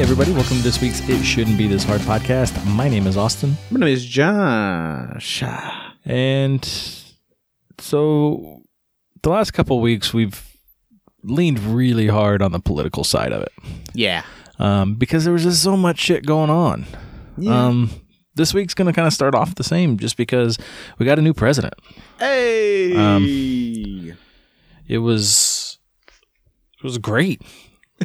Hey, everybody, welcome to this week's It Shouldn't Be This Hard podcast. My name is Austin. My name is Josh. And so the last couple of weeks, we've leaned really hard on the political side of it Yeah. um, because there was just so much shit going on. Yeah. Um, this week's going to kind of start off the same just because we got a new president. hey. um, It was it was great.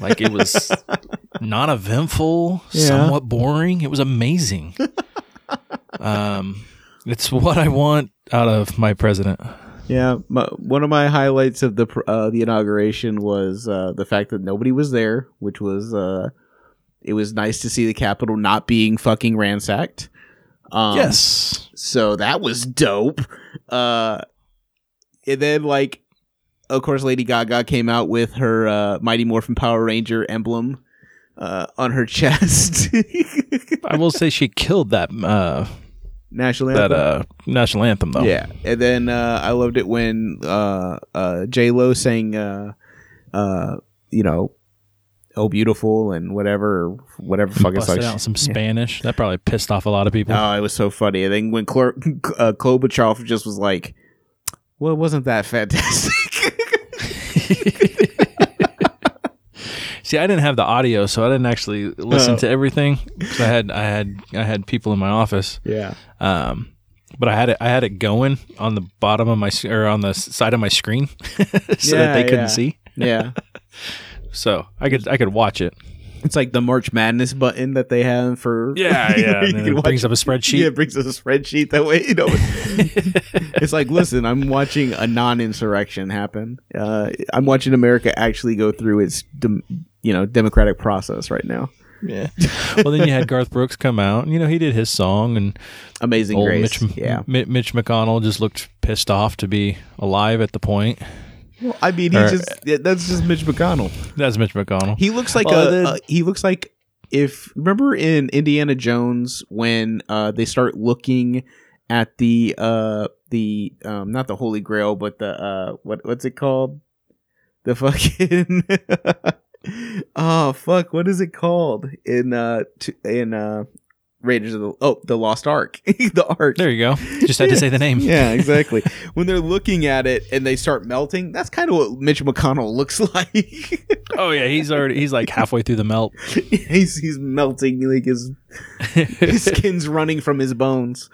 Like it was not eventful, Yeah. somewhat boring. It was amazing. um, it's what I want out of my president. yeah. My, one of my highlights of the uh, the inauguration was uh, the fact that nobody was there, which was uh, it was nice to see the Capitol not being fucking ransacked. Um, yes. So that was dope. Uh, and then like, of course, Lady Gaga came out with her uh, Mighty Morphin Power Ranger emblem uh, on her chest. I will say she killed that uh, National anthem. that uh, national anthem though. Yeah, and then uh, I loved it when uh, uh, J Lo sang, uh, uh, you know, "Oh Beautiful" and whatever, whatever fucking Busted song. out some Spanish. That probably pissed off a lot of people. Oh, it was so funny. And then when uh, Klobuchar just was like, "Well, it wasn't that fantastic?" See, I didn't have the audio, so I didn't actually listen Oh. to everything. I had I had I had people in my office. yeah, Um, but I had it I had it going on the bottom of my or on the side of my screen, so that they couldn't yeah. see. yeah. So I could I could watch it. It's like the March Madness button that they have for Yeah, yeah. You And then can it brings up a spreadsheet. Yeah, it brings up a spreadsheet that way. You know, it's like, listen, I'm watching a non-insurrection happen. Uh, I'm watching America actually go through its, dem- you know, democratic process right now. Yeah. well, then you had Garth Brooks come out, and you know he did his song, and Amazing old Grace. Mitch, yeah. Mi- Mitch McConnell just looked pissed off to be alive at the point. Well, I mean, he Or- just yeah, that's just Mitch McConnell. That's Mitch McConnell. He looks like Well, a, then- a. He looks like if remember in Indiana Jones when uh they start looking at the uh the um not the Holy Grail but the uh what what's it called the fucking oh fuck what is it called in uh t- in uh Raiders of the oh the Lost Ark the Ark There you go. Just had to say the name. yeah, exactly. when they're looking at it and they start melting, that's kind of what Mitch McConnell looks like. Oh yeah, he's already he's like halfway through the melt. he's he's melting like his his skin's running from his bones.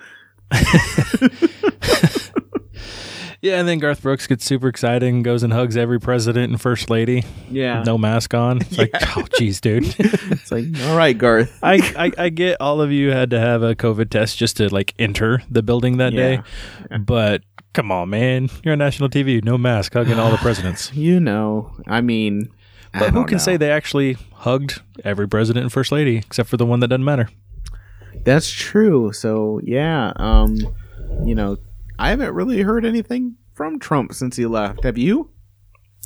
Yeah, and then Garth Brooks gets super excited and goes and hugs every president and first lady, Yeah. no mask on. It's like, oh, jeez, dude. It's like, all right, Garth. I, I I get all of you had to have a COVID test just to like enter the building that Yeah. day, but come on, man, you're on national TV, no mask, hugging all the presidents. You know, I mean, I But who don't can know. say they actually hugged every president and first lady except for the one that doesn't matter? that's true? So yeah, um, you know, I haven't really heard anything from Trump since he left. Have you?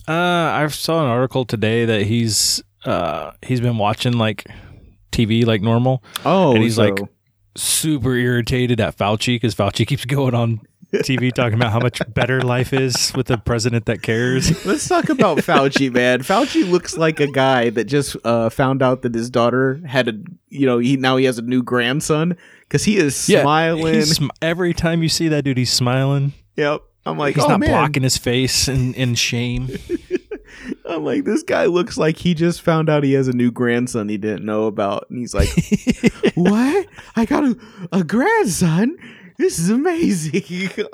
Uh, I saw an article today that he's uh he's been watching like TV like normal, Oh, And he's so- like- super irritated at Fauci because Fauci keeps going on TV talking about how much better life is with a president that cares. Let's talk about Fauci, man. Fauci looks like a guy that just uh, found out that his daughter had a, you know, he now he has a new grandson because he is smiling. he's sm- every time you see that dude, he's smiling. yep. I'm like, He's oh not man. blocking his face in, in shame. I'm like, this guy looks like he just found out he has a new grandson he didn't know about, and he's like, what? I got a, a grandson. This is amazing.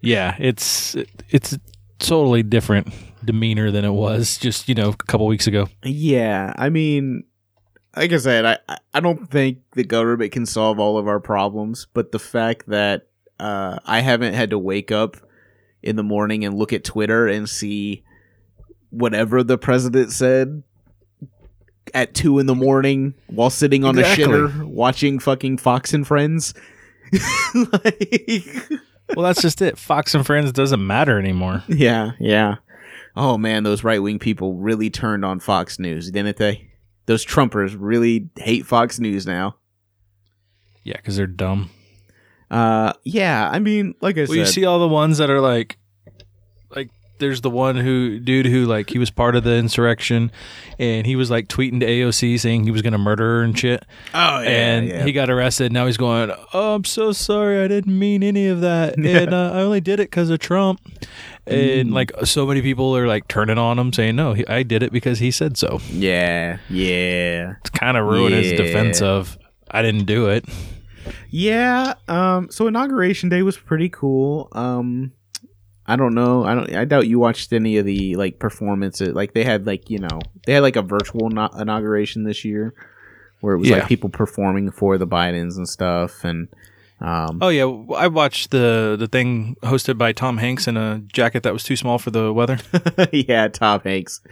yeah, it's it's totally different demeanor than it was just you know a couple weeks ago. Yeah, I mean, like I said, I I- don't think the government can solve all of our problems, but the fact that uh, I haven't had to wake up in the morning and look at Twitter and see whatever the president said at two in the morning while sitting on Exactly. a shitter watching fucking Fox and Friends. like, Well, that's just it. Fox and Friends doesn't matter anymore. yeah, yeah. Oh man, those right wing people really turned on Fox News, didn't they? Those Trumpers really hate Fox News now. Yeah, because they're dumb. Uh, yeah. I mean, like I Well, you see all the ones that are like, like there's the one who dude who like he was part of the insurrection, and he was like tweeting to AOC saying he was gonna murder her and shit. Oh yeah. and he got arrested. Now he's going, "Oh, I'm so sorry. I didn't mean any of that, and uh, I only did it because of Trump." And like so many people are like turning on him, saying, "No, he, I did it because he said so." yeah, yeah, It's kind of ruin his Yeah. defense of, "I didn't do it." yeah. Um, so inauguration day was pretty cool. Um, I don't know. I don't. I doubt you watched any of the like performances. Like they had like you know they had like a virtual no- inauguration this year, where it was Yeah. like people performing for the Bidens and stuff, and um, Oh yeah, I watched the the thing hosted by Tom Hanks in a jacket that was too small for the weather. yeah, Tom Hanks.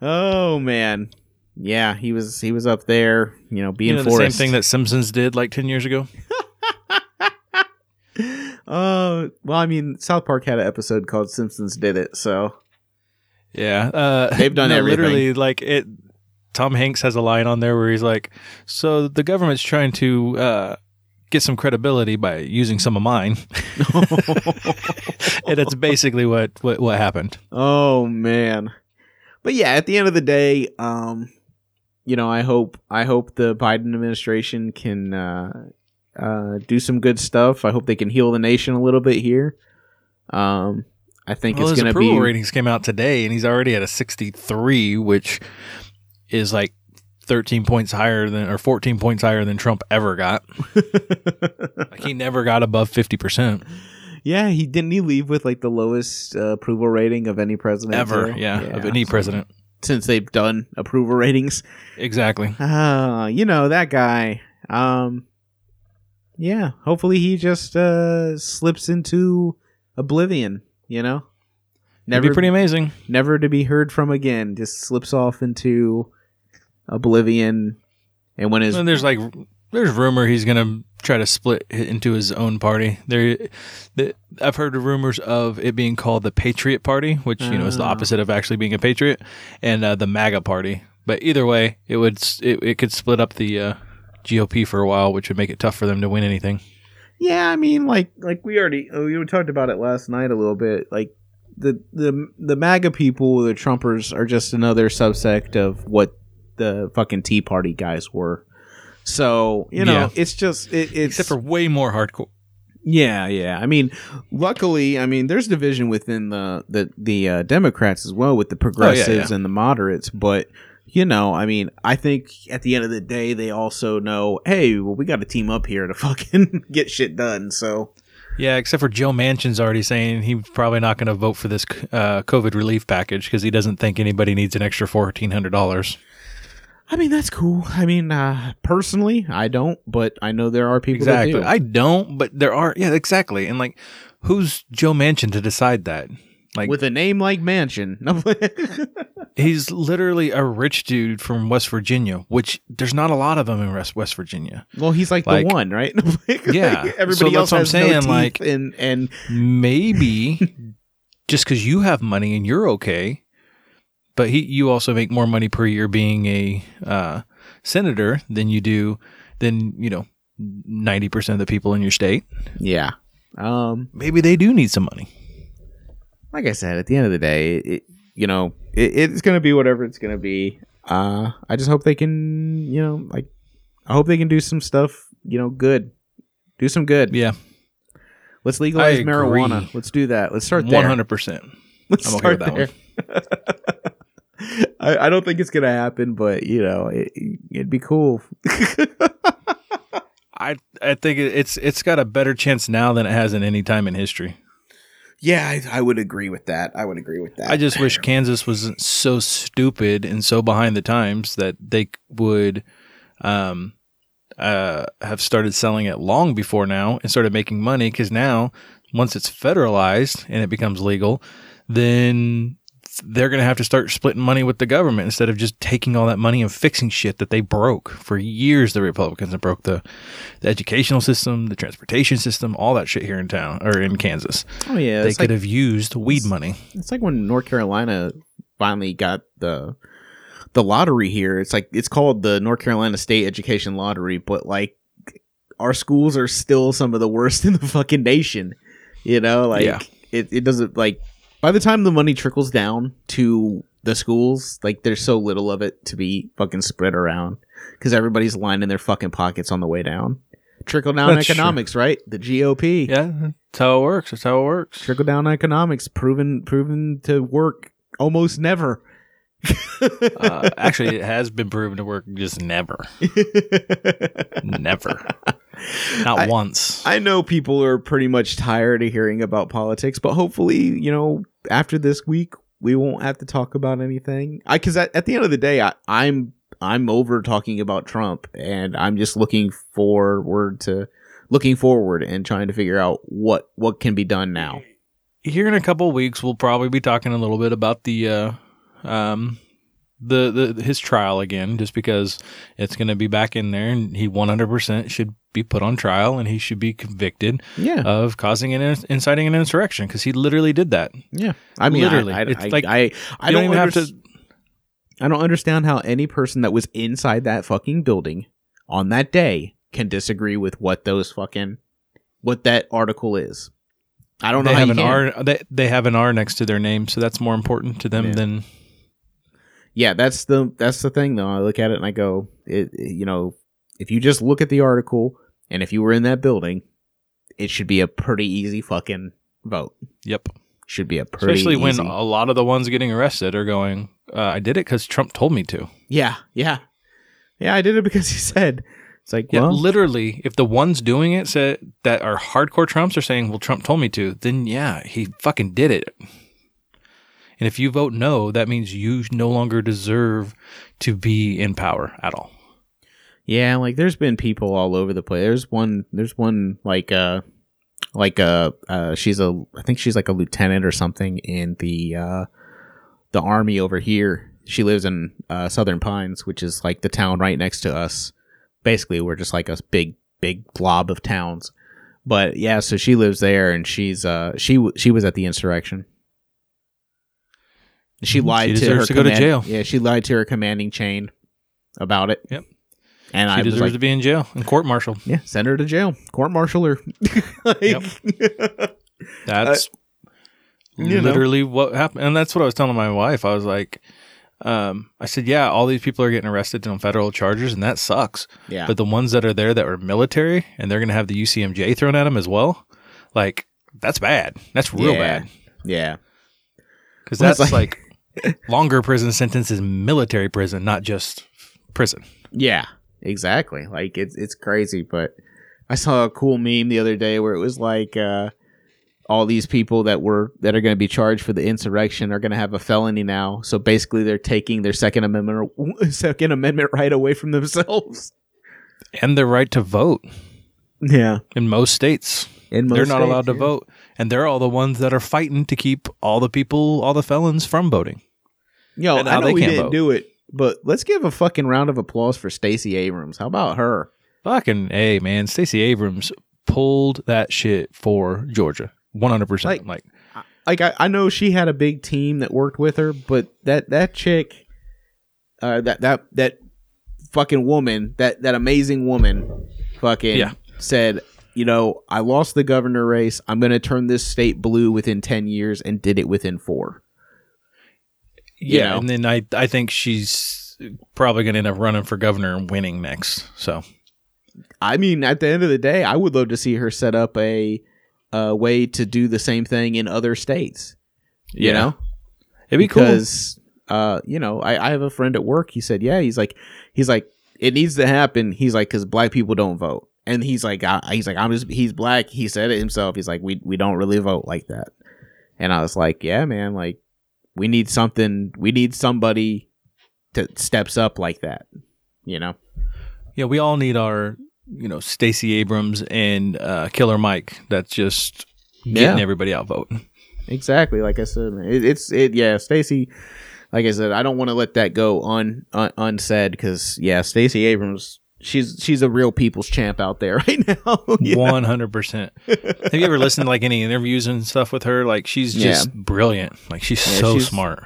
Oh man, yeah, he was he was up there, you know, being you know, the same thing that Simpsons did like ten years ago. Oh well, I mean, South Park had an episode called "Simpsons Did It," so Yeah, uh, They've done no, everything. Literally, like it. Tom Hanks has a line on there where he's like, "So the government's trying to uh, get some credibility by using some of mine," and that's basically what what what happened. oh man. But yeah, at the end of the day, um, you know, I hope I hope the Biden administration can uh, uh, do some good stuff. I hope they can heal the nation a little bit here. Um, I think Well, it's going to approval be ratings came out today, and he's already at a 63, which is like 13 points higher than or 14 points higher than Trump ever got. Like he never got above 50 percent Yeah, he didn't he leave with like the lowest uh, approval rating of any president ever. too? Yeah, of any president. since they've done approval ratings. Exactly. Ah, you know that guy. Um, yeah. Hopefully he just uh slips into oblivion. You know, never be pretty amazing. never to be heard from again. Just slips off into oblivion, and when his And there's like there's rumor he's gonna try to split into his own party. There, the, I've heard rumors of it being called the Patriot Party, which you know is the opposite of actually being a patriot, and uh, the MAGA Party. But either way, it would it, it could split up the uh, GOP for a while, which would make it tough for them to win anything. Yeah, I mean, like, like we already oh, we talked about it last night a little bit. Like the the the MAGA people, the Trumpers, are just another subsect of what the fucking Tea Party guys were. So you know, Yeah. it's just it, it's Except for way more hardcore. yeah, yeah. I mean, luckily, I mean, there's division within the the the uh, Democrats as well with the progressives and the moderates, but. You know, I mean, I think at the end of the day, they also know, hey, well, we got to team up here to fucking get shit done. So, Yeah, except for Joe Manchin's already saying he's probably not going to vote for this uh, COVID relief package because he doesn't think anybody needs an extra fourteen hundred dollars. I mean, that's cool. I mean, uh, personally, I don't, but I know there are people Exactly. do. I don't, but there are. Yeah, exactly. And like, who's Joe Manchin to decide that? Like, With a name like Mansion. He's literally a rich dude from West Virginia, which there's not a lot of them in West West Virginia. well, he's like, Like- the one, right? Yeah. everybody So else that's what I'm has no saying, teeth like- and and Maybe just because you have money and you're okay, but he you also make more money per year being a uh, senator than you do than you know ninety percent of the people in your state. yeah. Um, Maybe they do need some money. Like I said, at the end of the day, it, you know, it, it's gonna be whatever it's gonna be. Uh, I just hope they can, you know, like, I hope they can do some stuff, you know, good. Do some good. Yeah, Let's legalize marijuana. Let's do that. Let's start there. one hundred percent. Let's I'm okay with start there. I, I don't think it's gonna happen, but you know, it, it'd be cool. I I think it's it's got a better chance now than it has in any time in history. Yeah, I, I would agree with that. I would agree with that. I just wish Kansas wasn't so stupid and so behind the times that they would um uh have started selling it long before now and started making money because now once it's federalized and it becomes legal, then they're going to have to start splitting money with the government instead of just taking all that money and fixing shit that they broke for years. The Republicans have broke the, the educational system, the transportation system, all that shit here in town or in Kansas. oh yeah, they could like, have used weed money. it's like when North Carolina finally got the the lottery here. It's like it's called the North Carolina State Education Lottery, but like our schools are still some of the worst in the fucking nation. You know, like Yeah. it, it doesn't like by the time the money trickles down to the schools, like there's so little of it to be fucking spread around because everybody's lining their fucking pockets on the way down. Trickle down That's true. economics, right? The GOP. Yeah, that's how it works. That's how it works. Trickle down economics proven proven to work almost never. Uh, actually, it has been proven to work. Just never, never, not I- once. I know people are pretty much tired of hearing about politics, but hopefully, you know, after this week, we won't have to talk about anything. I because at, at the end of the day, I, I'm I'm over talking about Trump, and I'm just looking forward to looking forward and trying to figure out what what can be done now. Here in a couple of weeks, we'll probably be talking a little bit about the, uh, um, the the his trial again, just because it's going to be back in there, and he 100% should be put on trial, and he should be convicted Yeah, of causing an inciting an insurrection because he literally did that. yeah. I mean, Literally. I, I, It's I, like- I, I don't, don't even have to. I don't understand how any person that was inside that fucking building on that day can disagree with what those fucking what that article is. I don't know They have an can. R. They, they have an R next to their name, so that's more important to them Yeah. than Yeah, that's the that's the thing though. I look at it and I go, it, you know, if you just look at the article and if you were in that building, it should be a pretty easy fucking vote. yep. Should be a pretty easy Especially when easy- a lot of the ones getting arrested are going, uh, "I did it because Trump told me to." yeah, yeah, yeah. I did it because he said. It's like, Yeah, well, literally, if the ones doing it said that are hardcore Trumps are saying, "Well, Trump told me to," then yeah, he fucking did it. And if you vote no, that means you no longer deserve to be in power at all. Yeah, like there's been people all over the place. There's one there's one like uh like uh uh she's a I think she's like a lieutenant or something in the uh the army over here. She lives in uh Southern Pines, which is like the town right next to us. Basically, we're just like a big big blob of towns. But yeah, so she lives there and she's uh she she was at the insurrection. She Mhm. lied She to her to go to command- jail. Yeah, she lied to her commanding chain about it. Yep. And she I deserves like, to be in jail and court martialed. yeah, send her to jail, court martial her. like, That's you know. literally what happened. And that's what I was telling my wife. I was like, um, I said, yeah, all these people are getting arrested on federal charges, and that sucks. yeah, But the ones that are there that were military and they're going to have the UCMJ thrown at them as well, like, that's bad. That's real Yeah. bad. yeah, Because Well, that's like, longer prison sentence is military prison, not just prison. yeah, exactly. Like it's it's crazy, but I saw a cool meme the other day where it was like uh, all these people that were that are going to be charged for the insurrection are going to have a felony now. So basically, they're taking their Second Amendment Second Amendment right away from themselves. And their right to vote Yeah, in most states. in most they're not states, allowed to yeah. vote. And they're all the ones that are fighting to keep all the people, all the felons from voting. Yo, And I know they we didn't vote. do it, but let's give a fucking round of applause for Stacey Abrams. How about her? Fucking hey man, Stacey Abrams pulled that shit for Georgia. One hundred percent. Like- Like like I, I know she had a big team that worked with her, but that that chick, uh, that that that fucking woman, that that amazing woman, fucking Yeah. said, you know, I lost the governor race. I'm gonna turn this state blue within ten years, and did it within four. You yeah, know? and then I I think she's probably gonna end up running for governor and winning next. So I mean, at the end of the day, I would love to see her set up a, a way to do the same thing in other states. You Yeah. know, it'd be cool. because uh you know I, I have a friend at work he said yeah he's like he's like it needs to happen he's like because black people don't vote and he's like I, he's like i'm just he's black he said it himself he's like we we don't really vote like that and i was like yeah man like we need something we need somebody that steps up like that you know Yeah, we all need our you know Stacey Abrams and uh, Killer Mike. That's just getting Yeah. everybody out voting. exactly like i said. It, it's it yeah stacey like i said i don't want to let that go un, un unsaid because yeah stacey abrams she's she's a real people's champ out there right now? One hundred percent. Have you ever listened to like any interviews and stuff with her? Like she's Yeah. just brilliant. Like she's Yeah, so she's- smart.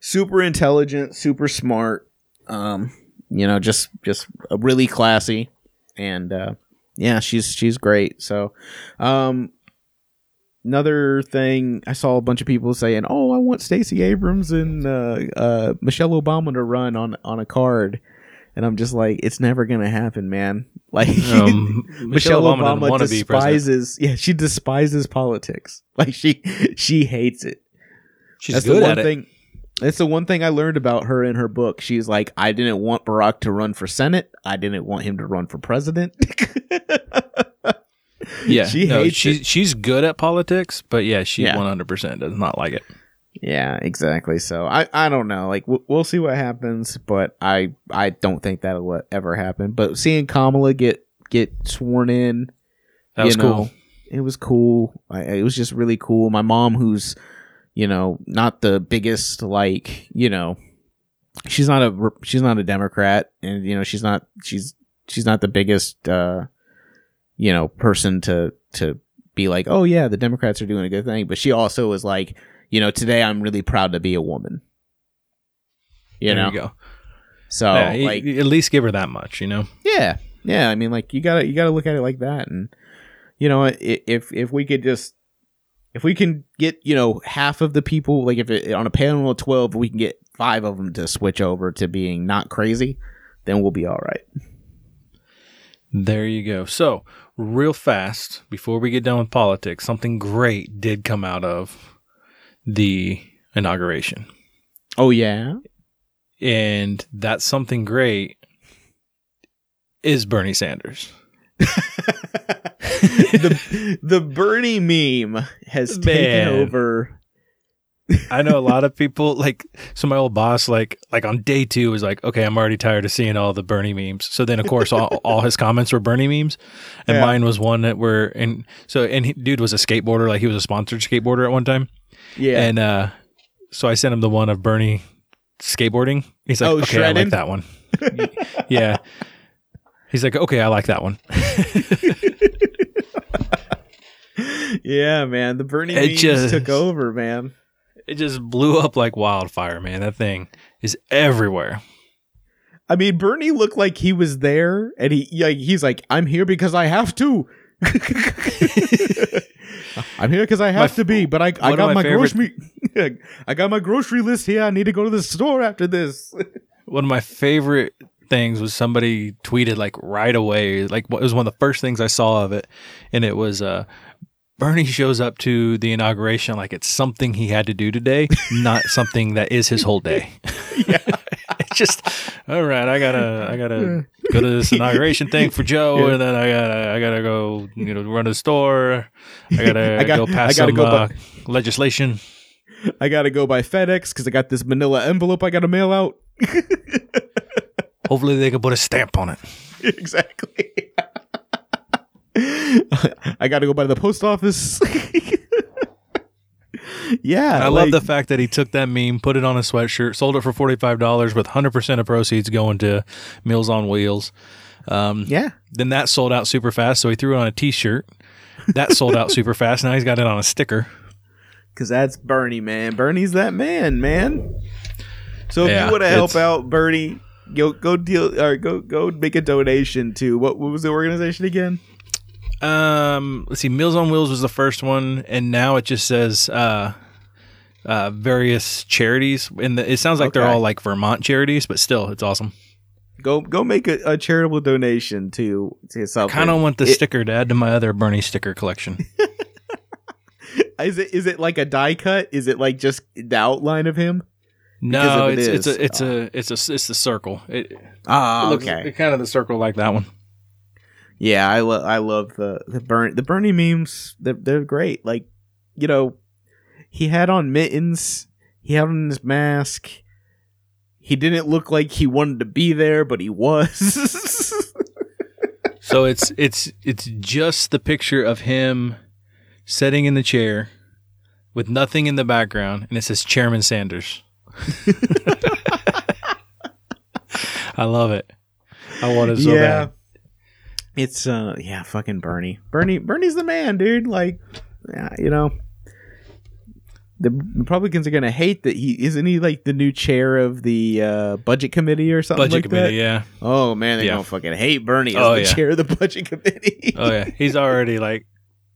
super intelligent super smart um you know just just really classy and uh yeah she's she's great so um another thing I saw a bunch of people saying, "Oh, I want Stacey Abrams and uh, uh, Michelle Obama to run on on a card," and I'm just like, "It's never gonna happen, man." Like Um, Michelle, Obama, wanna be president. despises, yeah, she despises politics. Like she she hates it. She's That's good the one at it. thing. That's the one thing I learned about her in her book. She's like, I didn't want Barack to run for Senate. I didn't want him to run for president. Yeah, she no, hates she's it. she's good at politics, but yeah, she Yeah. one hundred percent does not like it. Yeah, exactly. So I, I don't know. Like we'll, we'll see what happens, but I I don't think that'll ever happen. But seeing Kamala get get sworn in, That was you cool. it was cool. I, it was just really cool. My mom, who's you know not the biggest like you know, she's not a she's not a Democrat, and you know she's not she's she's not the biggest uh you know person to to be like oh yeah the Democrats are doing a good thing, but she also was like you know today I'm really proud to be a woman. You there know, you go. so yeah, like at least give her that much, you know. yeah, yeah. I mean, like you gotta you gotta look at it like that, and you know, if if we could just if we can get you know half of the people, like if it, on a panel of twelve, we can get five of them to switch over to being not crazy, then we'll be all right. There you go. So, real fast, before we get done with politics, something great did come out of the inauguration. Oh yeah, And that's something great is Bernie Sanders. the the Bernie meme has taken over. I know a lot of people like so my old boss like like on day 2 was like, "Okay, I'm already tired of seeing all the Bernie memes." So then of course all, all his comments were Bernie memes and Yeah. mine was one that were and so and he, dude was a skateboarder like he was a sponsored skateboarder at one time. Yeah, And uh, so I sent him the one of Bernie skateboarding. He's like, Oh, okay, I like that one. yeah. He's like, okay, I like that one. yeah, man. The Bernie It memes just- took over, man. it just blew up like wildfire, man. That thing is everywhere. I mean, Bernie looked like he was there, and he yeah, he's like, "I'm here because I have to." I'm here because I have My- to be, but I, I got my my, grocery. I got my grocery list here. I need to go to the store after this. One of my favorite things was somebody tweeted like right away, like it was one of the first things I saw of it, and it was uh, Bernie shows up to the inauguration like it's something he had to do today, not something that is his whole day. yeah, it's just all right. I gotta, I gotta go to this inauguration thing for Joe, Yeah. and then I gotta, I gotta go, you know, run to the store. I gotta I got- go pass gotta some go uh, legislation. I got to go by FedEx because I got this Manila envelope I got to mail out. Hopefully, they can put a stamp on it. exactly. I got to go by the post office. yeah, I love the fact that he took that meme, put it on a sweatshirt, sold it for forty five dollars, with hundred percent of proceeds going to Meals on Wheels. Um, Yeah, Then that sold out super fast, so he threw it on a T shirt. That sold out super fast. Now he's got it on a sticker. because that's Bernie, man. Bernie's that man, man. So if Yeah, you want to help out Bernie, go go deal or go go make a donation to what, what was the organization again? Um, let's see. Meals on Wheels was the first one, and now it just says uh, uh, various charities. And it sounds like they're all like Vermont charities, but still, it's awesome. Go go make a, a charitable donation to to something. Kind of want the It- sticker to add to my other Bernie sticker collection. Is it is it like a die cut? Is it like just the outline of him? no, it's it it's a it's a it's a it's the circle. It, Ah, it looks kind of the circle like that one. Yeah, I love I love the the burn the Bernie memes. They're they're great. Like, you know, he had on mittens. He had on his mask. He didn't look like he wanted to be there, but he was. So it's it's it's just the picture of him sitting in the chair with nothing in the background, and it says Chairman Sanders. I love it. I want it so yeah. bad. It's uh yeah, fucking Bernie. Bernie Bernie's the man, dude. Like yeah, you know. The Republicans are gonna hate that he isn't he like the new chair of the uh, budget committee or something Budget like committee, that. yeah. Oh man, they're Yeah. gonna fucking hate Bernie as Oh, the yeah. chair of the budget committee. Oh yeah, he's already like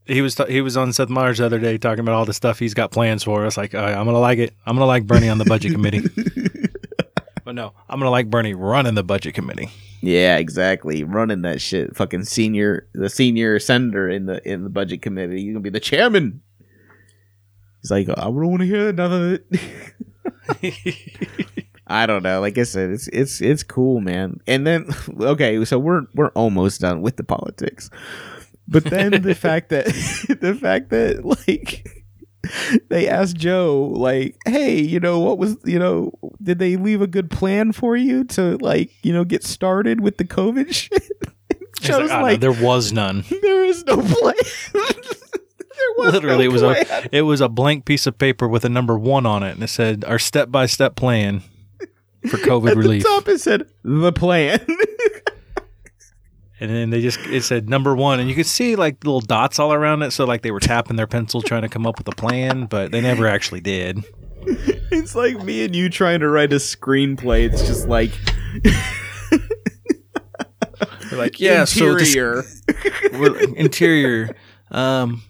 he was he was on Seth Meyers the other day talking about all the stuff he's got plans for. Was like, right, I'm gonna like it. I'm gonna like Bernie on the budget committee. but no, I'm gonna like Bernie running the budget committee. Yeah, exactly. Running that shit. Fucking senior, the senior senator in the in the budget committee. You're gonna be the chairman. He's like, I don't want to hear none of it. I don't know. Like I said, it's it's it's cool, man. And then okay, so we're we're almost done with the politics. But then the fact that the fact that like they asked Joe like, "Hey, you know, what was, you know, did they leave a good plan for you to like, you know, get started with the COVID shit?" He's like, "Ah, no, there was none. there is no plan. There was Literally, no it was a it was a blank piece of paper with a number one on it, and it said our step by step plan for COVID At relief. the top it said the plan. And then they just it said number one, and you could see like little dots all around it. So like they were tapping their pencil trying to come up with a plan, but they never actually did. it's like me and you trying to write a screenplay. It's just like like, yeah, so this, interior. interior, um,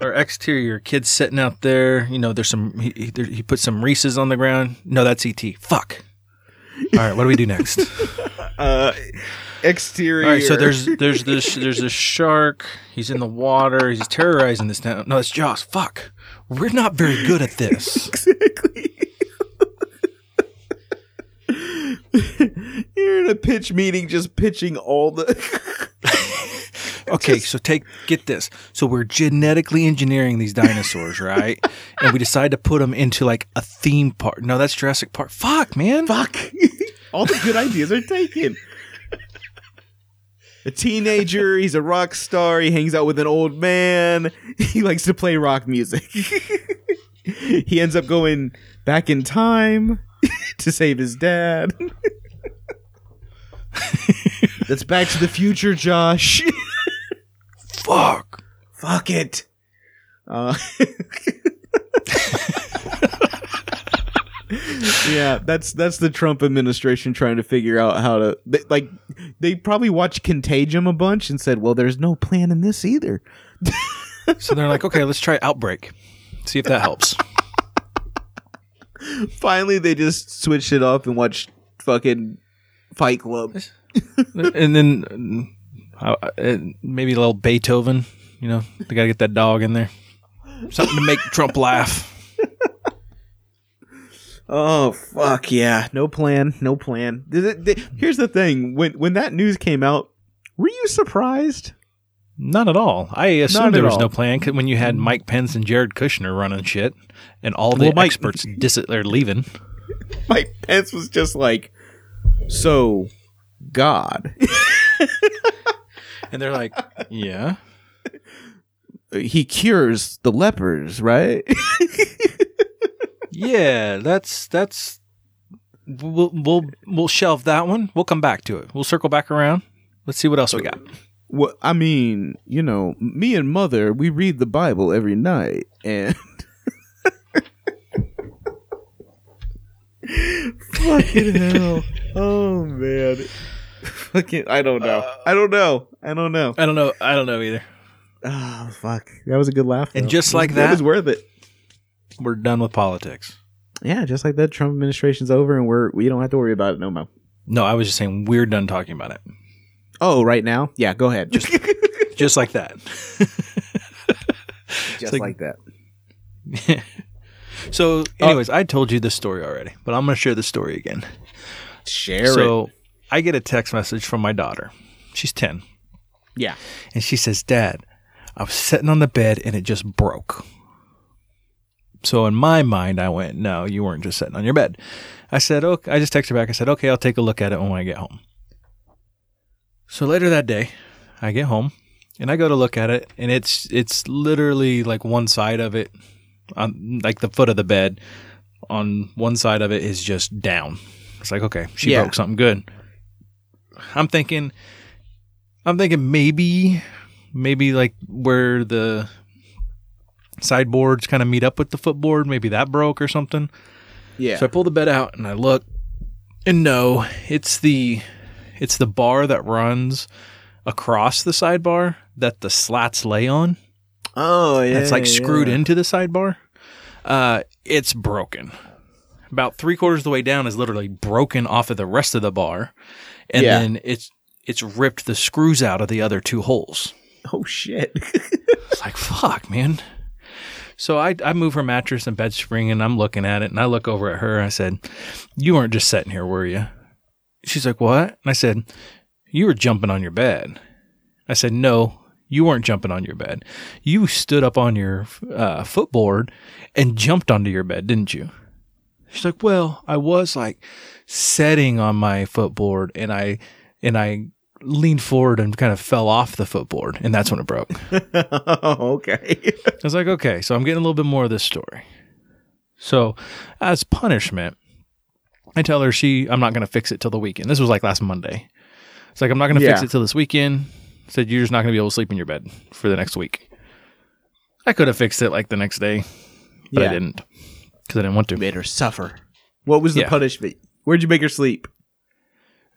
or exterior, kids sitting out there. You know, there's some. He, he, he put some Reese's on the ground. No, that's ET. Fuck. All right, what do we do next? uh, exterior. All right, so there's there's this there's this shark. He's in the water. He's terrorizing this town. No, it's Jaws. Fuck. We're not very good at this. exactly. You're in a pitch meeting, just pitching all the. Okay, so take get this. So we're genetically engineering these dinosaurs, right? and we decide to put them into like a theme park. No, that's Jurassic Park. Fuck, man. Fuck! all the good ideas are taken. A teenager, he's a rock star. He hangs out with an old man. He likes to play rock music. he ends up going back in time to save his dad. That's Back to the Future, Josh. Fuck. Fuck it. Uh, yeah, that's that's the Trump administration trying to figure out how to they, like. They probably watched Contagion a bunch and said, "Well, there's no plan in this either." So they're like, okay, let's try Outbreak. See if that helps. Finally, they just switched it up and watched fucking Fight Club. and then uh, uh, maybe a little Beethoven. You know, they got to get that dog in there. Something to make Trump laugh. Oh fuck yeah! No plan, no plan. Here's the thing: when when that news came out, were you surprised? Not at all. I assumed there was all. no plan 'cause when you had Mike Pence and Jared Kushner running shit, and all the Well, Mike- experts dis- are leaving. Mike Pence was just like, "So, God, And they're like, yeah. He cures the lepers, right?" Yeah, that's that's we'll we'll we'll shelve that one. We'll come back to it. We'll circle back around. Let's see what else we got. well, I mean, you know, me and Mother, we read the Bible every night, and fucking hell, oh man, fucking, I don't know, uh, I don't know, I don't know. I don't know. I don't know either. Oh fuck, that was a good laugh, And just It was- like it that- was worth it. We're done with politics. Yeah, just like that, Trump administration's over, and we're we don't have to worry about it no more. No, I was just saying we're done talking about it. Oh, right now, yeah, go ahead, just Just like that. just like- like that. so, oh. anyways, I told you this story already, but I'm going to share the story again. Share so, it. I get a text message from my daughter. She's 10. Yeah. And she says, Dad, I was sitting on the bed and it just broke. So in my mind, I went, No, you weren't just sitting on your bed. I said, Okay. I just texted her back. I said, Okay, I'll take a look at it when I get home. So later that day, I get home and I go to look at it, and it's it's literally like one side of it, on like the foot of the bed, on one side of it is just down. It's like, okay, she Yeah. broke something good. I'm thinking, I'm thinking maybe, maybe like where the sideboards kind of meet up with the footboard, maybe that broke or something. Yeah. So I pull the bed out and I look, and no, it's the it's the bar that runs across the sidebar that the slats lay on. Oh yeah, It's like screwed yeah. into the sidebar. Uh, it's broken. About three quarters of the way down is literally broken off of the rest of the bar, and Yeah. then it's it's ripped the screws out of the other two holes. Oh shit. It's like fuck, man. So I I move her mattress and bed spring, and I'm looking at it, and I look over at her. And I said, "You weren't just sitting here, were you?" She's like, "What?" And I said, "You were jumping on your bed." I said, "No, you weren't jumping on your bed. You stood up on your uh, footboard and jumped onto your bed, didn't you?" She's like, "Well, I was like setting on my footboard, and I and I." leaned forward and kind of fell off the footboard and that's when it broke okay. I was like, okay, so I'm getting a little bit more of this story. So, as punishment, I tell her she I'm not going to fix it till the weekend. This was like last Monday. It's like I'm not going to fix it till this weekend. Said you're just not going to be able to sleep in your bed for the next week. I could have fixed it like the next day, but Yeah. I didn't because I didn't want to. made her suffer. What was the Yeah. punishment? Where'd you make her sleep?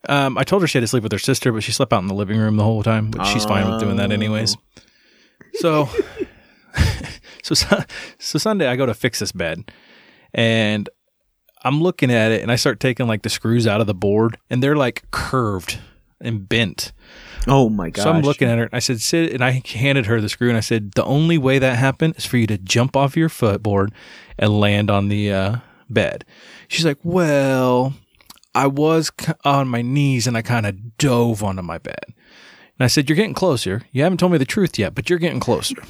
Um, I told her she had to sleep with her sister, but she slept out in the living room the whole time, which she's fine with doing that anyways. So, so, so Sunday I go to fix this bed, and I'm looking at it, and I start taking like the screws out of the board, and they're like curved and bent. Oh my god. So I'm looking at her, and I said, "Sit," and I handed her the screw, and I said, "The only way that happened is for you to jump off your footboard and land on the uh, bed." She's like, "Well." I was on my knees and I kind of dove onto my bed. And I said, You're getting closer. You haven't told me the truth yet, but you're getting closer.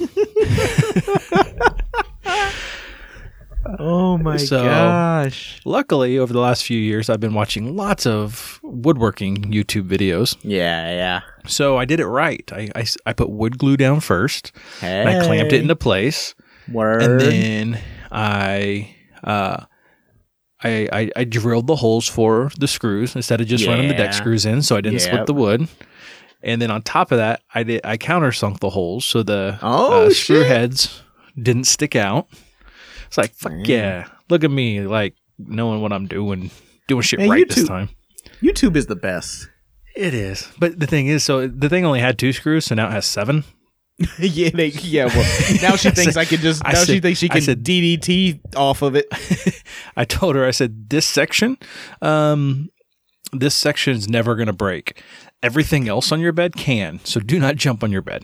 Oh my So- gosh. Luckily, over the last few years, I've been watching lots of woodworking YouTube videos. Yeah, yeah. So I did it right. I I put wood glue down first, and I clamped it into place. Word. And then I, uh, I, I, I drilled the holes for the screws instead of just running the deck screws in, so I didn't Yep. split the wood. And then on top of that, I did I countersunk the holes so the Oh, uh, screw heads didn't stick out. It's like fuck yeah, look at me like knowing what I'm doing, doing shit Man, right YouTube- this time. YouTube is the best. It is, but the thing is, so the thing only had two screws, so now it has seven. yeah, they, yeah. Well, now she thinks I can just. Now she thinks she I can said- DDT off of it. I told her, I said, this section, um, this section is never going to break. Everything else on your bed can, so do not jump on your bed.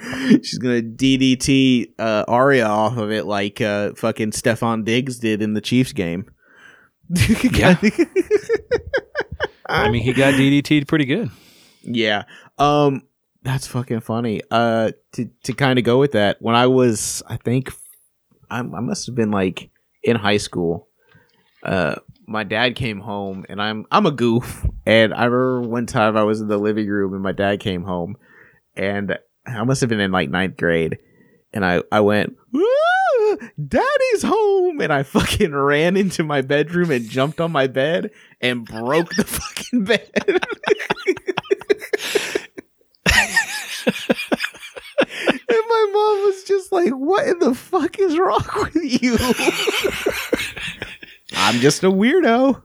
She's gonna DDT uh, Arya off of it like uh, fucking Stefon Diggs did in the Chiefs game. Yeah. I mean, he got DDT'd pretty good. Yeah. Um that's fucking funny. Uh to to kind of go with that, when I was I think I, I must have been like in high school. Uh my dad came home and I'm I'm a goof and I remember one time I was in the living room and my dad came home and I must have been in like ninth grade and I I went "Ah, Daddy's home and I fucking ran into my bedroom and jumped on my bed and broke the fucking bed. and my mom was just like, "What in the fuck is wrong with you?" I'm just a weirdo.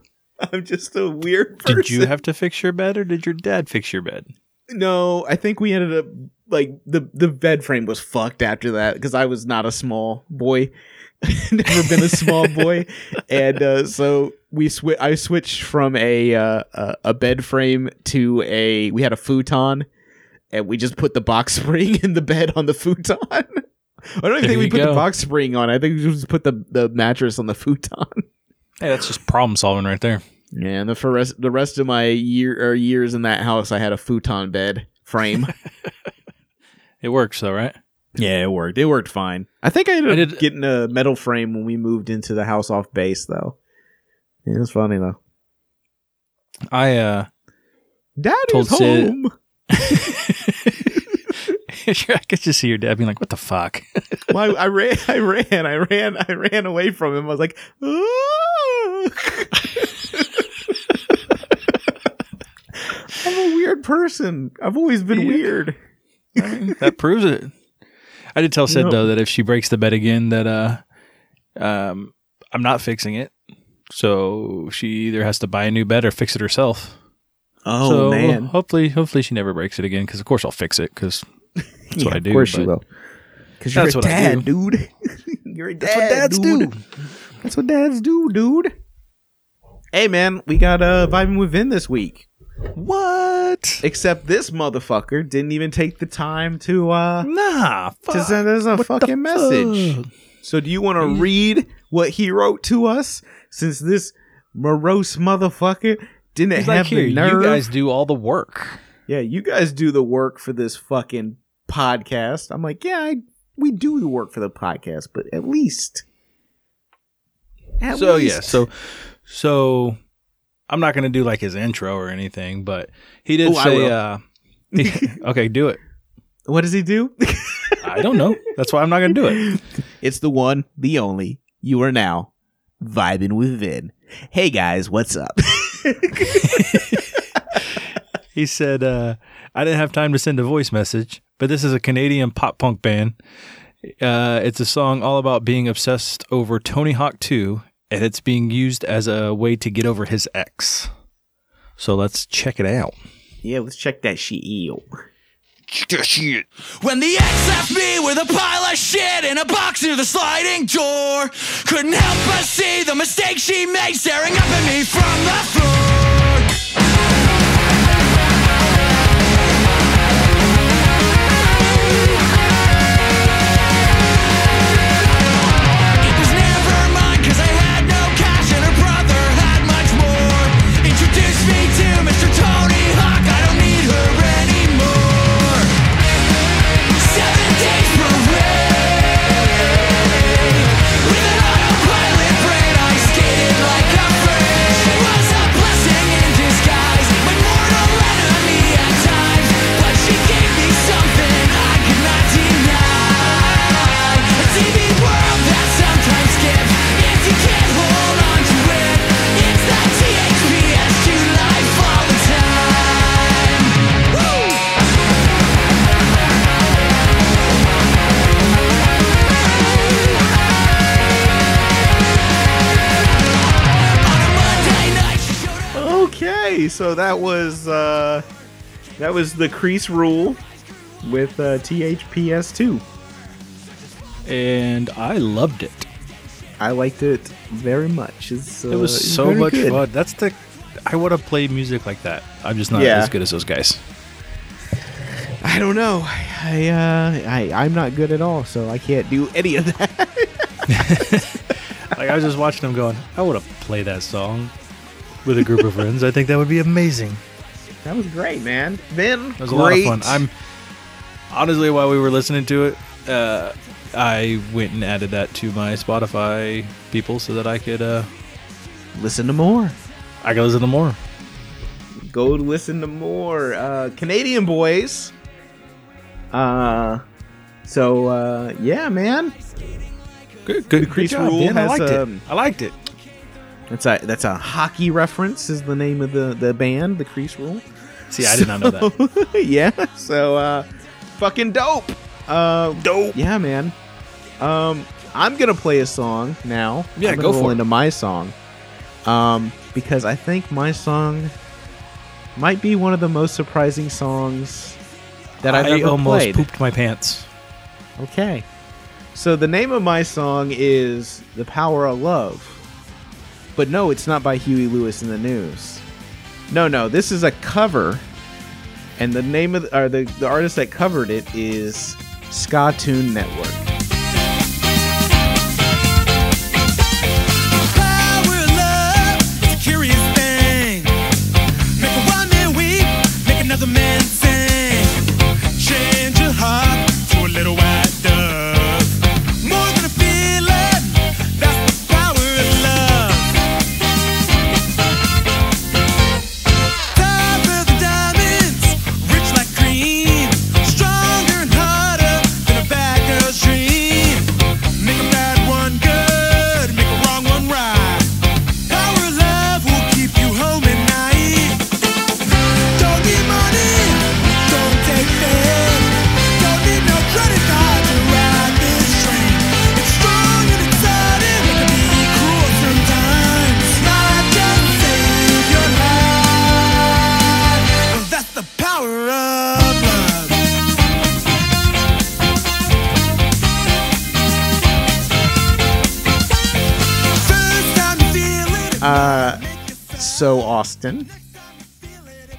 I'm just a weird person. Did you have to fix your bed, or did your dad fix your bed? No, I think we ended up like the the bed frame was fucked after that because I was not a small boy, never been a small boy, and uh, so we swi- I switched from a uh, a a bed frame to a we had a futon, and we just put the box spring in the bed on the futon. I don't even There think we put the box spring on. I think we just put the the mattress on the futon. Hey, that's just problem solving right there. Yeah, and the for rest the rest of my year or years in that house, I had a futon bed frame. It works though, right? Yeah, it worked. It worked fine. I think I ended I up did- getting a metal frame when we moved into the house off base, though. It was funny though. I uh, Daddy's Told Sid- home. I could just see your dad being like, "What the fuck?" well, I, I ran, I ran, I ran, I ran away from him. I was like. I'm a weird person. I've always been Yeah. weird. I mean, that proves it. I did tell Sid No. though that if she breaks the bed again, that uh, um, I'm not fixing it. So she either has to buy a new bed or fix it herself. Oh so man, hopefully, hopefully she never breaks it again. Because of course I'll fix it. Because That's what I do. Of course you will. Because you're a dad, dude. you're a dad. That's what dads dude. do. That's what dads do, dude. Hey man, we got uh vibing with Vin this week. What? Except this motherfucker didn't even take the time to uh Nah. to Fuck. send us a What fucking message. fuck? So do you want to read what he wrote to us? Since this morose motherfucker didn't He's have like, here, the nerve. you guys do all the work. yeah, you guys do the work for this fucking podcast. I'm like, yeah, I, we do the work for the podcast, but at least. At so least. yeah, so so I'm not gonna do like his intro or anything, but he did Oh, I say, uh, okay, do it. what does he do? I don't know. That's why I'm not gonna do it. It's the one, the only. You are now vibing with Vin. Hey guys, what's up? He said, uh, I didn't have time to send a voice message, but this is a Canadian pop punk band. Uh, it's a song all about being obsessed over Tony Hawk 2, and it's being used as a way to get over his ex. So let's check it out. yeah, let's check that shit. When the ex left me with a pile of shit in a box near the sliding door. Couldn't help but see the mistake she made staring up at me from the floor. So that was uh that was the crease rule with uh, THPS2. And I loved it. I liked it very much. Uh, It was so much good. fun. That's the. I want to play music like that. I'm just not Yeah. as good as those guys. I don't know. I uh I I'm not good at all, so I can't do any of that. Like I was just watching them going, I want to play that song with a group of friends. I think that would be amazing. That was great, man. Vin, It was great. a lot of fun. I'm honestly while we were listening to it, uh, I went and added that to my Spotify people so that I could uh, listen to more. I could listen to more. Go listen to more. Uh Canadian boys. Uh so uh yeah, man. Good, good, good job, Rule man. I liked um, it. I liked it. That's a that's a hockey reference is the name of the the band, the Crease Rule. See, I did not know that. yeah. So uh fucking dope. Uh Dope. yeah, man. Um I'm going to play a song now. Yeah, I'm gonna go roll for it. into my song. Um because I think my song might be one of the most surprising songs that I've I ever almost played. pooped my pants. Okay. So the name of my song is The Power of Love. But no, it's not by Huey Lewis in the News. No, no, this is a cover. And the name of the, or the, the artist that covered it is Ska Tune Network.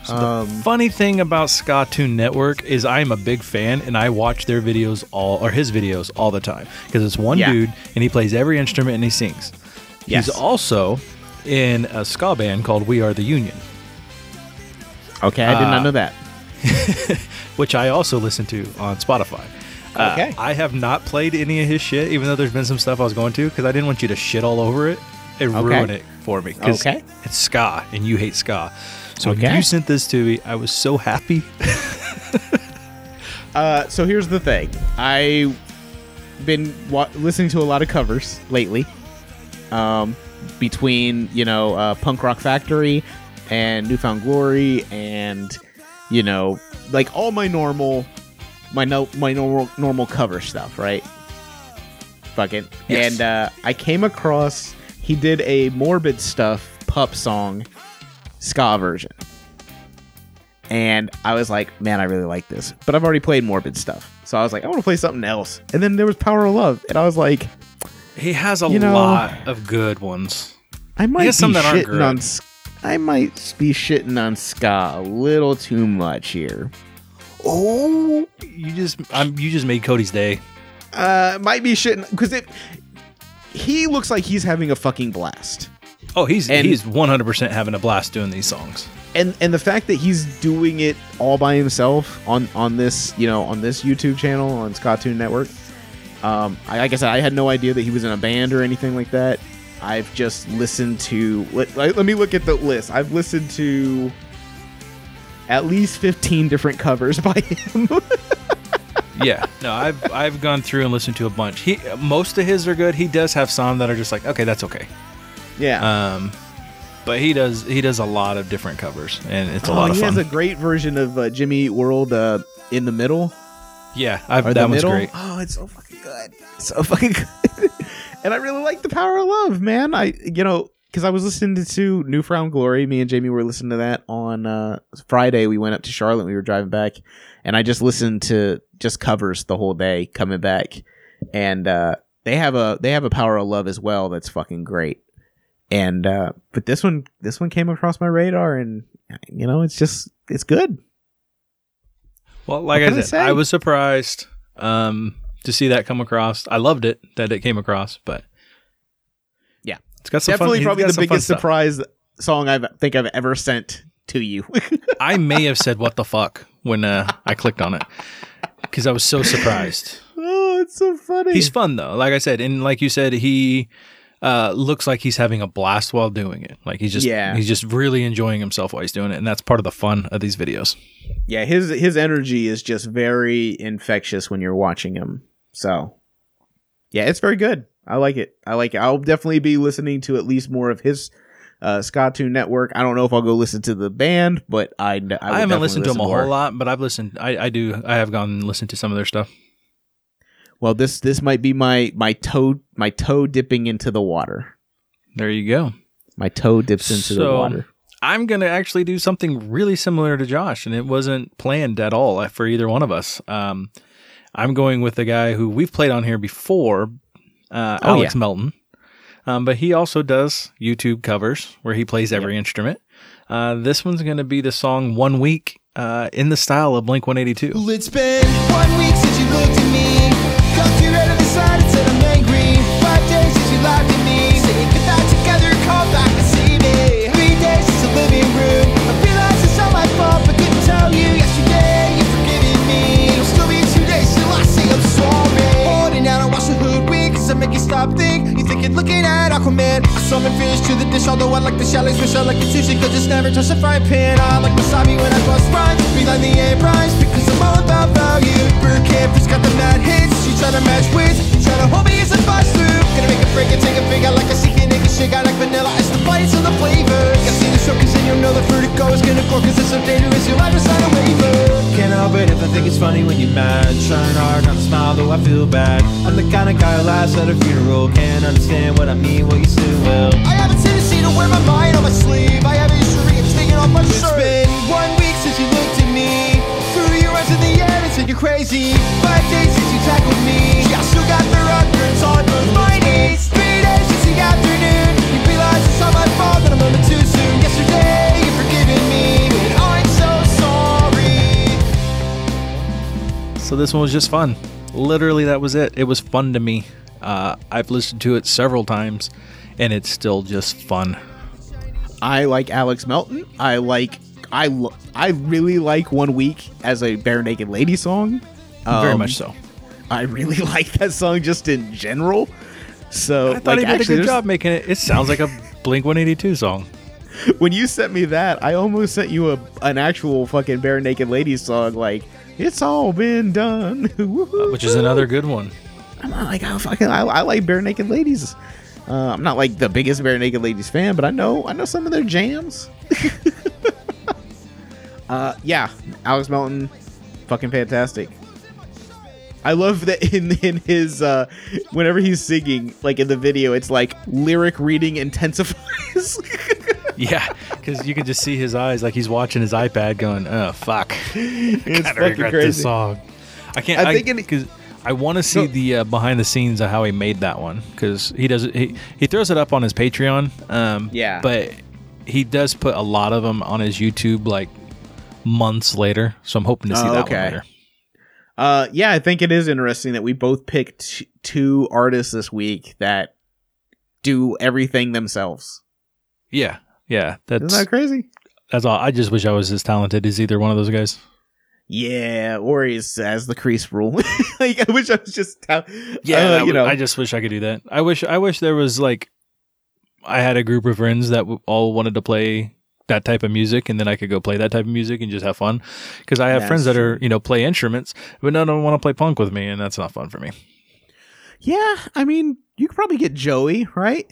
Um, Funny thing about Ska Tune Network is I'm a big fan and I watch their videos all or his videos all the time because it's one Yeah. dude and he plays every instrument and he sings. Yes. He's also in a ska band called We Are the Union, okay, I did uh, not know that. which I also listen to on Spotify. Uh, Okay. I have not played any of his shit, even though there's been some stuff I was going to, because I didn't want you to shit all over it and ruin it for me. 'cause Okay. It's ska, and you hate ska. So when you sent this to me, I was so happy. Uh, so here's the thing. I've been wa- listening to a lot of covers lately. Um, between you know uh, Punk Rock Factory and Newfound Glory, and you know like all my normal, my no my normal normal cover stuff, right? Fucking. Yes. And uh, I came across he did a Morbid Stuff pup song ska version. And I was like, man, I really like this. But I've already played Morbid stuff. So I was like, I want to play something else. And then there was Power of Love. And I was like, He has a You know- lot of good ones. I might be some that aren't shitting on I might be shitting on ska a little too much here. Oh, you just I'm, you just made Cody's day. Uh might be shitting because it he looks like he's having a fucking blast. Oh, he's And- he's 100% having a blast doing these songs. and and the fact that he's doing it all by himself on on this you know on this YouTube channel on Scotoon Network. Um, I, like I said, I had no idea that he was in a band or anything like that. I've just listened to let, let let me look at the list. I've listened to at least fifteen different covers by him. Yeah, no, I've I've gone through and listened to a bunch. He most of his are good. He does have some that are just like okay, that's okay. yeah, Um, but he does he does a lot of different covers, and it's a oh, lot of he fun. has a great version of uh, Jimmy Eat World uh, in the middle. yeah, I've, or that one's middle. great. Oh, it's so fucking good. So fucking good. and I really like the power of love, man. I you know because I was listening to Newfound Glory. Me and Jamie were listening to that on uh, Friday. We went up to Charlotte. We were driving back, and I just listened to just covers the whole day coming back. And uh, they have a they have a power of love as well. That's fucking great. And uh, but this one this one came across my radar, and you know it's just it's good. Well, like I I said, say? I was surprised um, to see that come across. I loved it that it came across, but. It's got some Definitely fun, probably the biggest surprise song I think I've ever sent to you. I may have said "what the fuck" when uh, I clicked on it because I was so surprised. oh, it's so funny. He's fun though, like I said, and like you said, he uh, looks like he's having a blast while doing it. Like he's just Yeah. he's just really enjoying himself while he's doing it, and that's part of the fun of these videos. yeah, his his energy is just very infectious when you're watching him. So, yeah, it's very good. I like it. I like it. I'll definitely be listening to at least more of his uh, Scotoon Network. I don't know if I'll go listen to the band, but I I, I, haven't listened to him a whole lot, but I've listened. I, I do. I have gone and listened to some of their stuff. Well, this this might be my my toe my toe dipping into the water. There you go. My toe dips into the water. I'm gonna actually do something really similar to Josh, and it wasn't planned at all for either one of us. Um, I'm going with the guy who we've played on here before, uh, Oh, Alex Melton. Um, but he also does YouTube covers where he plays every instrument. Uh, this one's going to be the song One Week uh, in the style of Blink 182. Well, stop. You're looking at Aquaman. I summon fish to the dish, although I like the shallots, wish I like the sushi, cause it's never touch the frying pan. I like wasabi when I bust rhymes, Be like the air rhymes, because I'm all about value. Bird campers got the mad hits, she try to match with, try to hold me as a bust through. Gonna make a break and take a fig, I like a secret nigga shit, I like vanilla, it's the bites and the flavor I see the show, cause then you'll know the vertigo is gonna grow, cause it's so dangerous, you'll ever sign a waiver. Can't help it if I think it's funny when you're mad. Trying hard not to smile, though I feel bad. I'm the kind of guy who laughs at a funeral. Can't understand understand what I mean, well you will I have a to wear my mind on my sleeve. I haven't taking off my it's shirt. It's been one week since you looked at me. Through your eyes in the air and said you're crazy. Five days since you tackled me. Yeah, I still got the records on my knees Three days since the afternoon. You realize it's not my fault that I'm a too soon. Yesterday you forgiven me So this one was just fun. Literally that was it. It was fun to me. Uh, I've listened to it several times, and it's still just fun. I like Alex Melton. I like I lo- I really like One Week as a bare naked lady song. Very Um, much so. I really like that song just in general. So I thought like, he did a good job making it. It sounds like a Blink 182 song. when you sent me that, I almost sent you a an actual fucking bare naked lady song. Like it's all been done, which is another good one. I'm not like I fucking I, I like bare naked ladies. Uh, I'm not like the biggest bare naked ladies fan, but I know I know some of their jams. uh, yeah, Alex Melton, fucking fantastic. I love that in in his uh, whenever he's singing, like in the video, it's like lyric reading intensifies. Yeah, because you can just see his eyes like he's watching his iPad going, oh, fuck. it's Gotta fucking regret crazy. this song. I can't. I I think because I want to see No. the uh, behind the scenes of how he made that one because he does. He he throws it up on his Patreon. Um, Yeah. but he does put a lot of them on his YouTube like months later. So I'm hoping to see Oh, that okay. one later. Uh, yeah, I think it is interesting that we both picked two artists this week that do everything themselves. Yeah, yeah. That's Isn't that crazy? that's all. I just wish I was as talented as either one of those guys. Yeah, or he's as the crease rule. like I wish I was just Yeah, uh, you would- know. I just wish I could do that. I wish I wish there was like I had a group of friends that w- all wanted to play that type of music and then I could go play that type of music and just have fun because I have That's friends that are, you know, play instruments but none of them want to play punk with me and that's not fun for me. yeah, I mean, you could probably get Joey, right?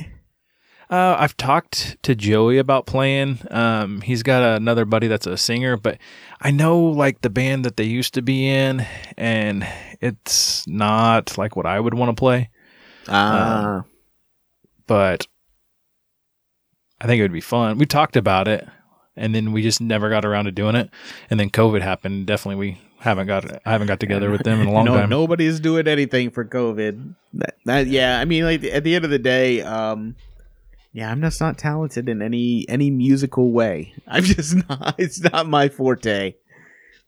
Uh, I've talked to Joey about playing. Um, he's got another buddy that's a singer, but I know like the band that they used to be in, and it's not like what I would want to play. Uh, But I think it would be fun. We talked about it, and then we just never got around to doing it. And then COVID happened. Definitely, we haven't got. I haven't got together with them in a long no, time. nobody's doing anything for COVID. That, that, yeah, I mean, like at the end of the day, um, yeah, I'm just not talented in any any musical way. I'm just not. It's not my forte.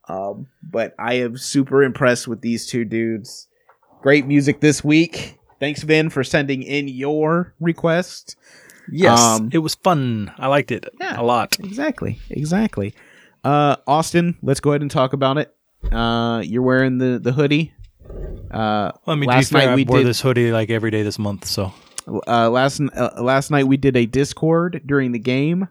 Um, but I am super impressed with these two dudes. Great music this week. Thanks, Vin, for sending in your request. Yes, Um, it was fun. I liked it Yeah. a lot. Exactly. Exactly. Uh, Austin, let's go ahead and talk about it. Uh, you're wearing the the hoodie. Uh, Well, I mean, last be fair, night I we wore did. this hoodie like every day this month. So, Uh, last uh, last night we did a Discord during the game.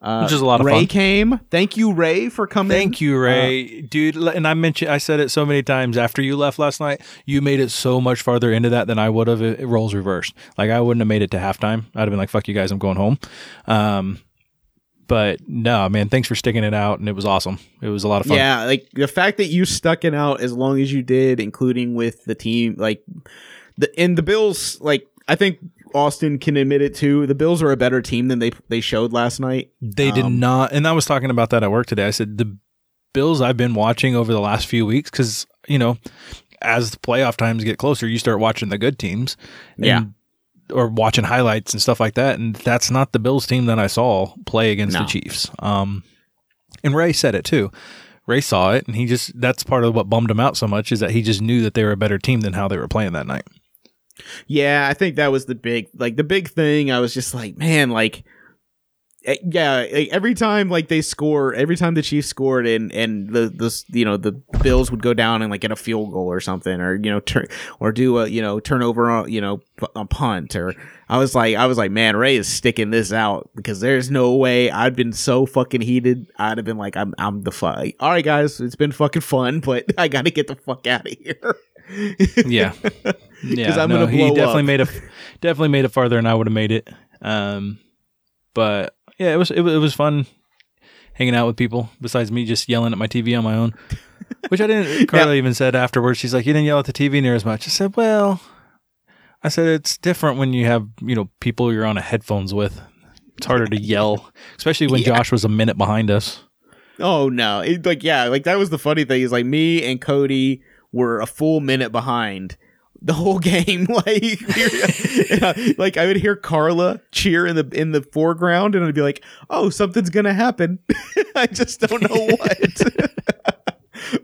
Uh, Which is a lot of Ray fun. came. Thank you, Ray, for coming. thank you, Ray, dude. And I mentioned, I said it so many times after you left last night. You made it so much farther into that than I would have. It, it roles reversed. Like I wouldn't have made it to halftime. I'd have been like, "Fuck you guys, I'm going home." Um, but no, man, thanks for sticking it out, and it was awesome. It was a lot of fun. Yeah, like the fact that you stuck it out as long as you did, including with the team, like the and the Bills, like I think Austin can admit it too. The Bills are a better team than they they showed last night. They did Um, not, and I was talking about that at work today. I said the Bills I've been watching over the last few weeks because you know, as the playoff times get closer, you start watching the good teams, and- Yeah. or watching highlights and stuff like that. And that's not the Bills team that I saw play against No. the Chiefs. Um, and Ray said it too. Ray saw it, and he just that's part of what bummed him out so much is that he just knew that they were a better team than how they were playing that night. Yeah, I think that was the big like the big thing. I was just like, man, like eh, yeah, like, every time like they score, every time the Chiefs scored and and the the you know the Bills would go down and like get a field goal or something or you know turn or do a you know turnover on you know a punt or I was like I was like man Ray is sticking this out because there's no way I'd been so fucking heated I'd have been like I'm I'm the fuck all right guys it's been fucking fun but I got to get the fuck out of here Yeah, yeah. I'm no, gonna he definitely up. made a definitely made it farther than I would have made it. Um, but yeah, it was it, was- it was fun hanging out with people besides me just yelling at my TV on my own, which I didn't. Carla even said afterwards, she's like, "You didn't yell at the TV near as much." I said, "Well, I said it's different when you have you know people you're on a headphones with. It's harder to yell, especially when Yeah. Josh was a minute behind us." Oh no! It, like yeah, like that was the funny thing is like me and Cody were a full minute behind the whole game. like, like I would hear Carla cheer in the in the foreground, and I'd be like, "Oh, something's gonna happen." I just don't know what.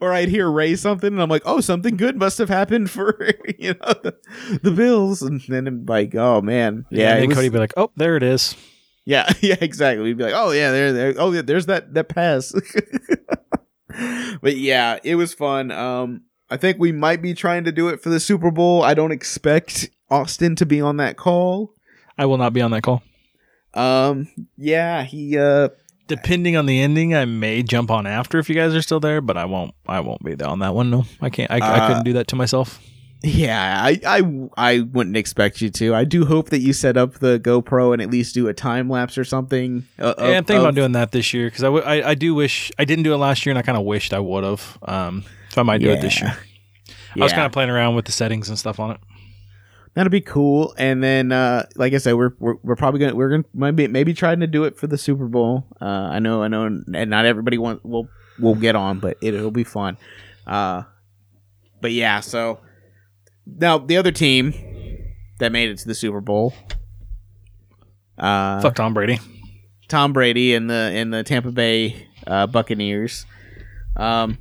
or I'd hear Ray something, and I'm like, oh, something good must have happened for you know the, the Bills, and then I'm like, oh man, yeah, and it then was- Cody would be like, "Oh, there it is." yeah, yeah, exactly. We'd be like, oh yeah, there, there, oh yeah, there's that that pass. but yeah, it was fun. Um, I think we might be trying to do it for the Super Bowl. I don't expect Austin to be on that call. I will not be on that call. Um, yeah, he uh Depending on the ending, I may jump on after if you guys are still there, but I won't. I won't be there on that one. No, I can't. I, I Uh, couldn't do that to myself. Yeah, I, I I wouldn't expect you to. I do hope that you set up the GoPro and at least do a time lapse or something. Uh, yeah, I'm thinking of- about doing that this year because I, w- I I do wish I didn't do it last year, and I kind of wished I would have. Um, so I might do it this Yeah. year. I was kind of playing around with the settings and stuff on it. That'd be cool. And then, uh, like I said, we're, we're we're probably gonna we're gonna maybe maybe trying to do it for the Super Bowl. Uh, I know I know, and not everybody want will will get on, but it, it'll be fun. Uh, but yeah. So now the other team that made it to the Super Bowl, uh, Fuck Tom Brady. Tom Brady and the and the Tampa Bay uh, Buccaneers. Um,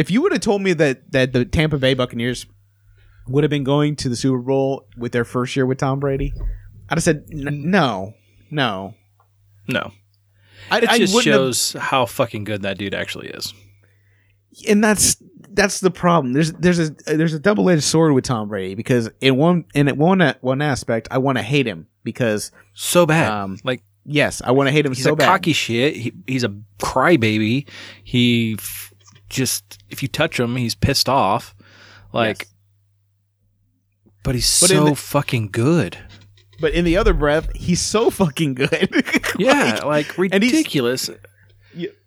if you would have told me that that the Tampa Bay Buccaneers would have been going to the Super Bowl with their first year with Tom Brady, I'd have said "N- no, no. No, I, it I just wouldn't have- shows how fucking good that dude actually is. and that's that's the problem. There's there's a there's a double edged sword with Tom Brady because in one in one one aspect I want to hate him because So bad. Um, like yes I want to hate him he's so a bad. cocky shit. He, he's a crybaby. He just if you touch him, he's pissed off. Like, Yes. but he's But so the- fucking good. but in the other breath, he's so fucking good. Yeah, Like, like ridiculous.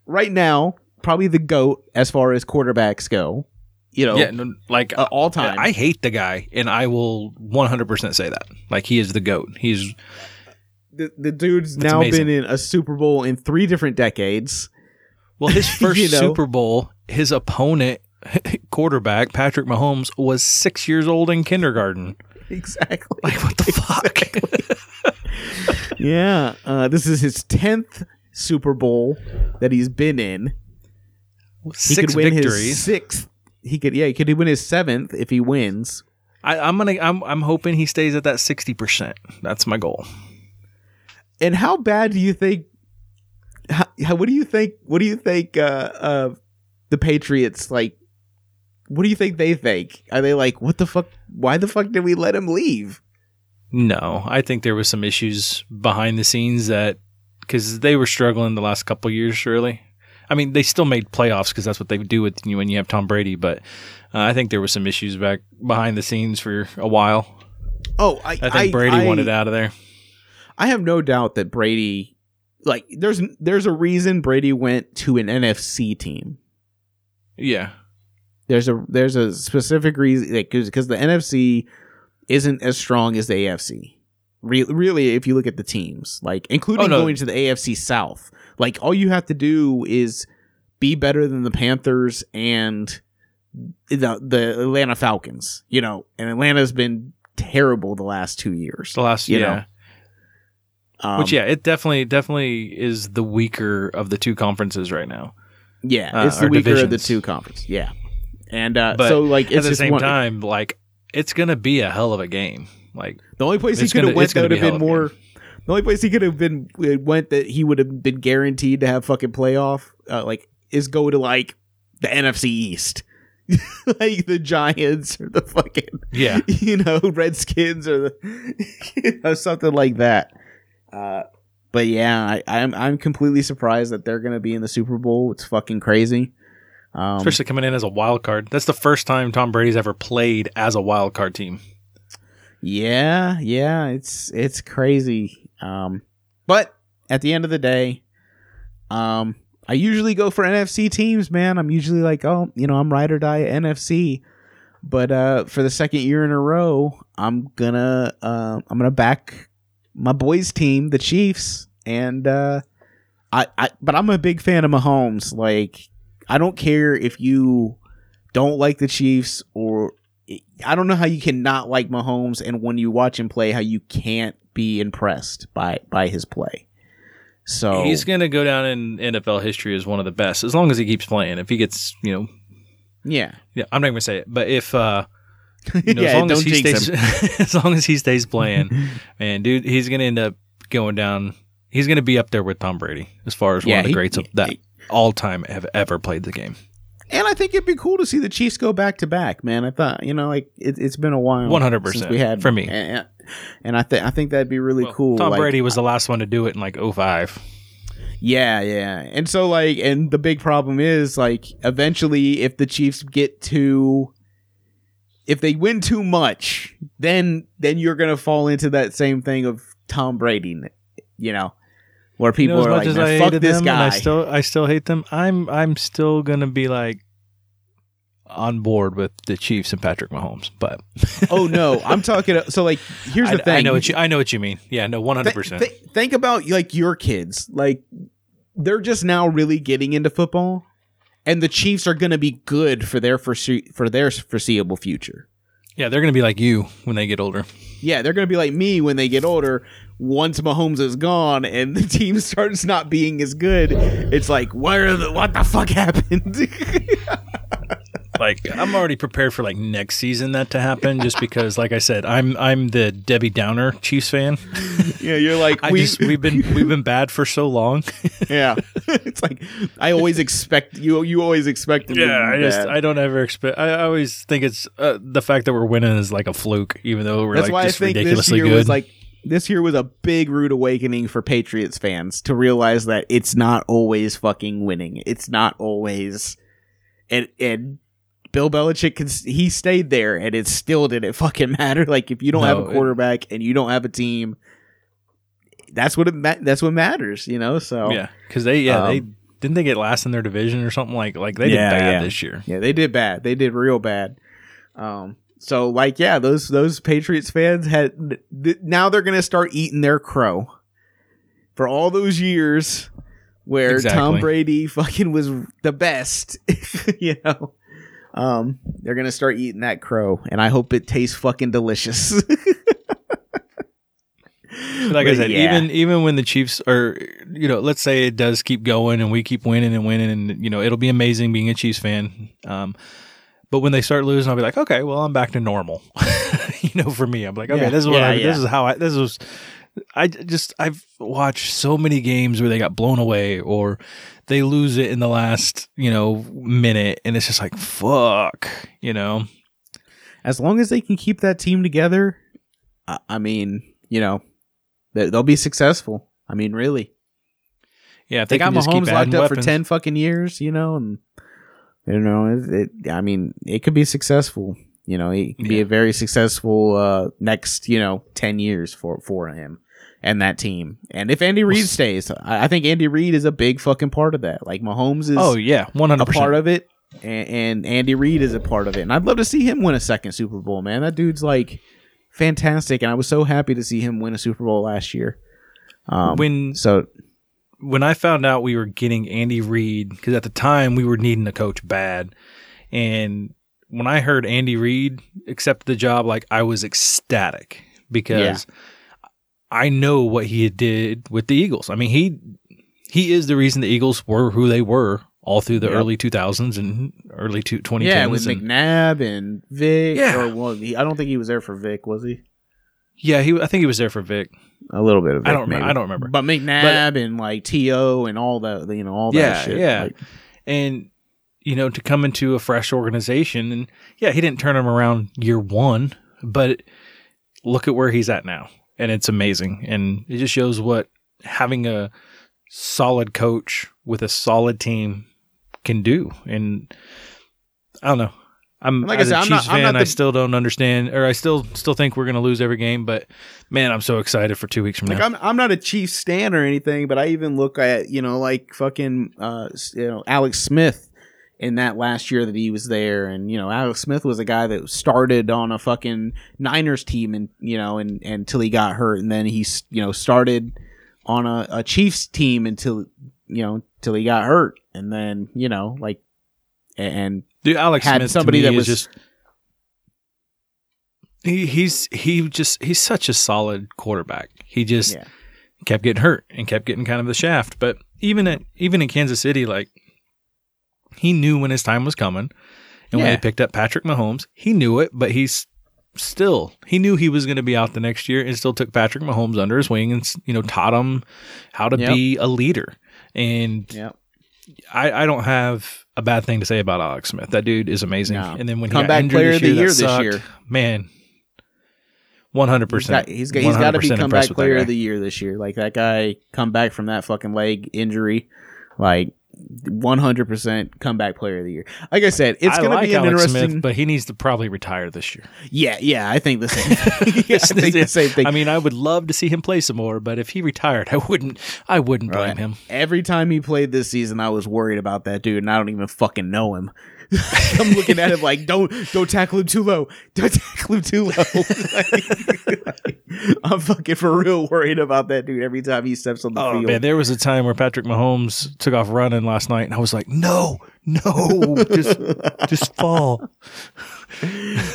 right now, probably the goat as far as quarterbacks go. You know, yeah, no, like uh, all time. I hate the guy, and I will 100% say that. Like he is the goat. He's the, the dude's now amazing. been in a Super Bowl in three different decades. Well, his first You know? Super Bowl. His opponent, quarterback Patrick Mahomes, was six years old in kindergarten. Exactly. Like what the fuck? yeah. Uh, this is his tenth Super Bowl that he's been in. He Six could win victories. his sixth. He could, yeah, he could win his seventh if he wins. I, I'm gonna. I'm. I'm hoping he stays at that sixty percent. That's my goal. And how bad do you think? How what do you think? What do you think? Uh, uh, the Patriots like. What do you think they think? Are they like, what the fuck? Why the fuck did we let him leave? No, I think there was some issues behind the scenes that because they were struggling the last couple years. Really, I mean, they still made playoffs because that's what they do with you when you have Tom Brady. But uh, I think there was some issues back behind the scenes for a while. Oh, I, I think Brady wanted out of there. I have no doubt that Brady, like, there's there's a reason Brady went to an NFC team. Yeah, There's a there's a specific reason because the NFC isn't as strong as the AFC. Re- really, if you look at the teams, like including Oh, no. going to the AFC South, like all you have to do is be better than the Panthers and the the Atlanta Falcons. You know, and Atlanta's been terrible the last two years. the last You yeah. know, Um, Which yeah, it definitely definitely is the weaker of the two conferences right now. Yeah, uh, it's the weaker of the two conferences. Yeah, and uh, But so like it's At the same one, time, like it's gonna be a hell of a game. Like the only place he could have went that would have be been hell of a more. The only place he could have been uh, went that he would have been guaranteed to have fucking playoff, uh, like, is go to like the NFC East, like the Giants or the fucking yeah, you know Redskins or the you know something like that. Uh, but yeah, I, I'm I'm completely surprised that they're gonna be in the Super Bowl. It's fucking crazy. Um, especially coming in as a wild card. That's the first time Tom Brady's ever played as a wild card team. Yeah, yeah, it's it's crazy. Um but at the end of the day, um I usually go for NFC teams, man. I'm usually like, oh, you know, I'm ride or die NFC. But uh for the second year in a row, I'm gonna uh, I'm gonna back my boys team, the Chiefs, and uh I, I but I'm a big fan of Mahomes. Like I don't care if you don't like the Chiefs or I don't know how you cannot like Mahomes and when you watch him play how you can't be impressed by by his play. So He's gonna go down in NFL history as one of the best as long as he keeps playing. If he gets, you know, yeah, yeah, I'm not gonna say it, but if uh, you know, yeah. as long as he stays, as long as he stays playing, man, dude, he's gonna end up going down. He's gonna be up there with Tom Brady as far as Yeah, one of the he- greats of that all time have ever played the game. And I think it'd be cool to see the Chiefs go back to back, man. I thought, you know, like it, it's been a while, 100% we had for me. and, and I think I think that'd be really Well, cool. Tom like, Brady was the last one to do it in like 05. Yeah, yeah. And so like and the big problem is like eventually if the Chiefs get to if they win too much, then then you're going to fall into that same thing of Tom Brady, you know, where You people know, as are like, as "Man, I fuck this them guy. I still I still hate them. I'm I'm still gonna be like on board with the Chiefs and Patrick Mahomes. But oh no, I'm talking so like here's I, the thing. I know what you I know what you mean. Yeah, no, one hundred percent. think about like your kids. Like they're just now really getting into football, and the Chiefs are going to be good for their foresee- for their foreseeable future. Yeah, they're gonna be like you when they get older. Yeah, they're going to be like me when they get older. Once Mahomes is gone and the team starts not being as good, it's like, where the what the fuck happened? Like I'm already prepared for like next season that to happen, just because, like I said, I'm I'm the Debbie Downer Chiefs fan. yeah, you're like I we, just we've been we've been bad for so long. yeah. it's like I always expect you. You always expect Yeah, I just bad. I don't ever expect. I always think it's uh, the fact that we're winning is like a fluke, even though we're That's like why I just think this ridiculously year good. was like this year was a big rude awakening for Patriots fans to realize that it's not always fucking winning. It's not always and and Bill Belichick can, he stayed there and it still didn't fucking matter. Like if you don't have No, a it- quarterback and you don't have a team, that's what it ma- that's what matters, you know. So yeah, because they yeah they Um, didn't they get last in their division or something like like they Yeah, did bad yeah. this year. Yeah, they did bad. They did real bad. Um, so like, yeah, those those Patriots fans had th- now they're gonna start eating their crow for all those years where Tom Brady fucking was the best. you know, um, they're gonna start eating that crow, and I hope it tastes fucking delicious. Like I said, yeah. even even when the Chiefs are, you know, let's say it does keep going and we keep winning and winning, and you know, it'll be amazing being a Chiefs fan. Um, but when they start losing, I'll be like, okay, well, I'm back to normal. you know, for me, I'm like, okay, Yeah. this is what Yeah, I, this is how I, this was. I just I've watched so many games where they got blown away or they lose it in the last you know minute, and it's just like fuck, you know. as long as they can keep that team together, I, I mean, you know, they, they'll be successful. I mean, really. Yeah, if they, they, got Mahomes locked up for ten fucking years, you know, and you know, it, it, I mean, it could be successful. You know, it could be a very successful uh, next, you know, ten years for for him and that team. And if Andy Reid stays, I, I think Andy Reid is a big fucking part of that. Like Mahomes is Oh yeah, one hundred a part of it, and, and Andy Reid is a part of it. And I'd love to see him win a second Super Bowl. Man, that dude's like fantastic, and I was so happy to see him win a Super Bowl last year. Um, When so when I found out we were getting Andy Reid, because at the time we were needing a coach bad, and when I heard Andy Reid accept the job, like I was ecstatic because I know what he did with the Eagles. I mean he he is the reason the Eagles were who they were all through the Yep. early 2000s and early two- 2010s. yeah, with and- McNabb and Vic. Yeah. or well, he, I don't think he was there for Vic, was he? yeah, he I think he was there for Vic. A little bit of Vic, I don't remember. maybe. I don't remember. But McNabb and like To and all that, you know, all that Yeah, shit. yeah. Like, and you know to come into a fresh organization and yeah he didn't turn him around year one but look at where he's at now and it's amazing. And it just shows what having a solid coach with a solid team can do. And i don't know. I'm Like I as said, a I'm not- Chiefs I'm fan not i still don't understand or i still still think we're going to lose every game but man i'm so excited for two weeks from Like now. I'm, I'm not a Chiefs stan or anything, but I even look at you know like fucking uh you know Alex Smith in that last year that he was there, and you know Alex Smith was a guy that started on a fucking Niners team, and you know and, until he got hurt, and then he, you know started on a, a Chiefs team until you know till he got hurt, and then you know like and Dude, Alex had Smith somebody that was- just he, he's he just he's such a solid quarterback. He just yeah kept getting hurt and kept getting kind of the shaft. But even at even in Kansas City, like he knew when his time was coming. And when Yeah. they picked up Patrick Mahomes, he knew it, but he's still he knew he was going to be out the next year and still took Patrick Mahomes under his wing and you know taught him how to Yep. be a leader. And Yeah. I, I don't have a bad thing to say about Alex Smith. That dude is amazing. No. And then when he got injured player this of the year, this sucked. year. man, one hundred He's got, percent. he's got, he's got to be comeback player of the year this year. Like that guy come back from that fucking leg injury, like 100% comeback player of the year. Like I said, it's going like to be an Alex interesting. Smith, but he needs to probably retire this year. yeah, yeah, I think the same. thing. yeah, I think the same thing. I mean, I would love to see him play some more, but if he retired, I wouldn't. I wouldn't blame Right. him. Every time he played this season, I was worried about that dude, and I don't even fucking know him. I'm looking at him like, don't don't tackle him too low. Don't tackle him too low. Like, I'm fucking for real worried about that dude every time he steps on the Oh field. man, there was a time where Patrick Mahomes took off running last night, and I was like, "No, no, just, just fall."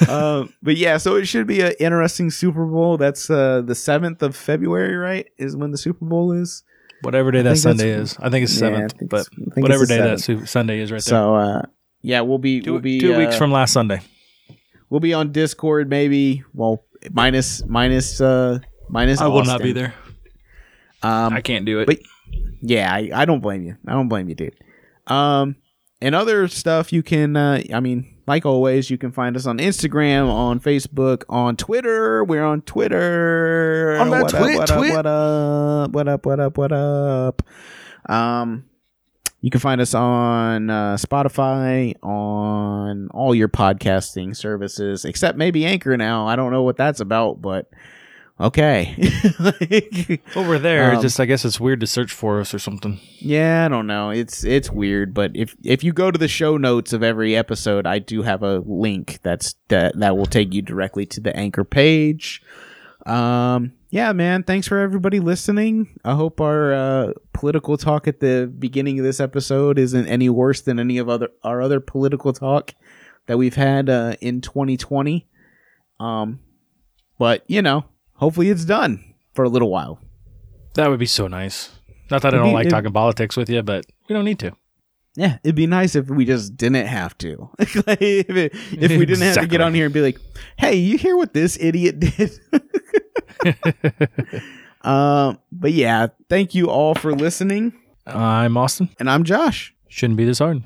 um, but yeah, so it should be an interesting Super Bowl. That's uh, the seventh of February, right? Is when the Super Bowl is. Whatever day that Sunday is, I think it's Yeah, seventh, think but it's- I think whatever day that 7th. Su- Sunday is, right there. So uh, yeah, we'll be two we'll be two weeks uh, from last Sunday. we'll be on Discord maybe. Well, minus minus uh minus. I will not be there. Um, I can't do it. but- yeah, I, I don't blame you. I don't blame you, dude. Um, and other stuff you can. Uh, I mean, like always, you can find us on Instagram, on Facebook, on Twitter. We're on Twitter. On that what twit, up, twit. what up? What up? What up? What up? Um. You can find us on uh, Spotify, on all your podcasting services, except maybe Anchor now. I don't know what that's about, but okay. Well, we're there. Um, just I guess it's weird to search for us or something. Yeah, I don't know. It's it's weird, but if if you go to the show notes of every episode, I do have a link that's that that will take you directly to the anchor page. Um yeah, man, thanks for everybody listening. I hope our uh, political talk at the beginning of this episode isn't any worse than any of other our other political talk that we've had uh, in 2020. Um but, you know, hopefully it's done for a little while. That would be so nice. Not that I It'd don't be- like it'd- talking politics with you, but we don't need to. Yeah, it'd be nice if we just didn't have to. Like, if, it, if we didn't have to get on here and be like, "Hey, you hear what this idiot did?" um, but yeah, thank you all for listening, I'm Austin. and I'm Josh. Shouldn't be this hard.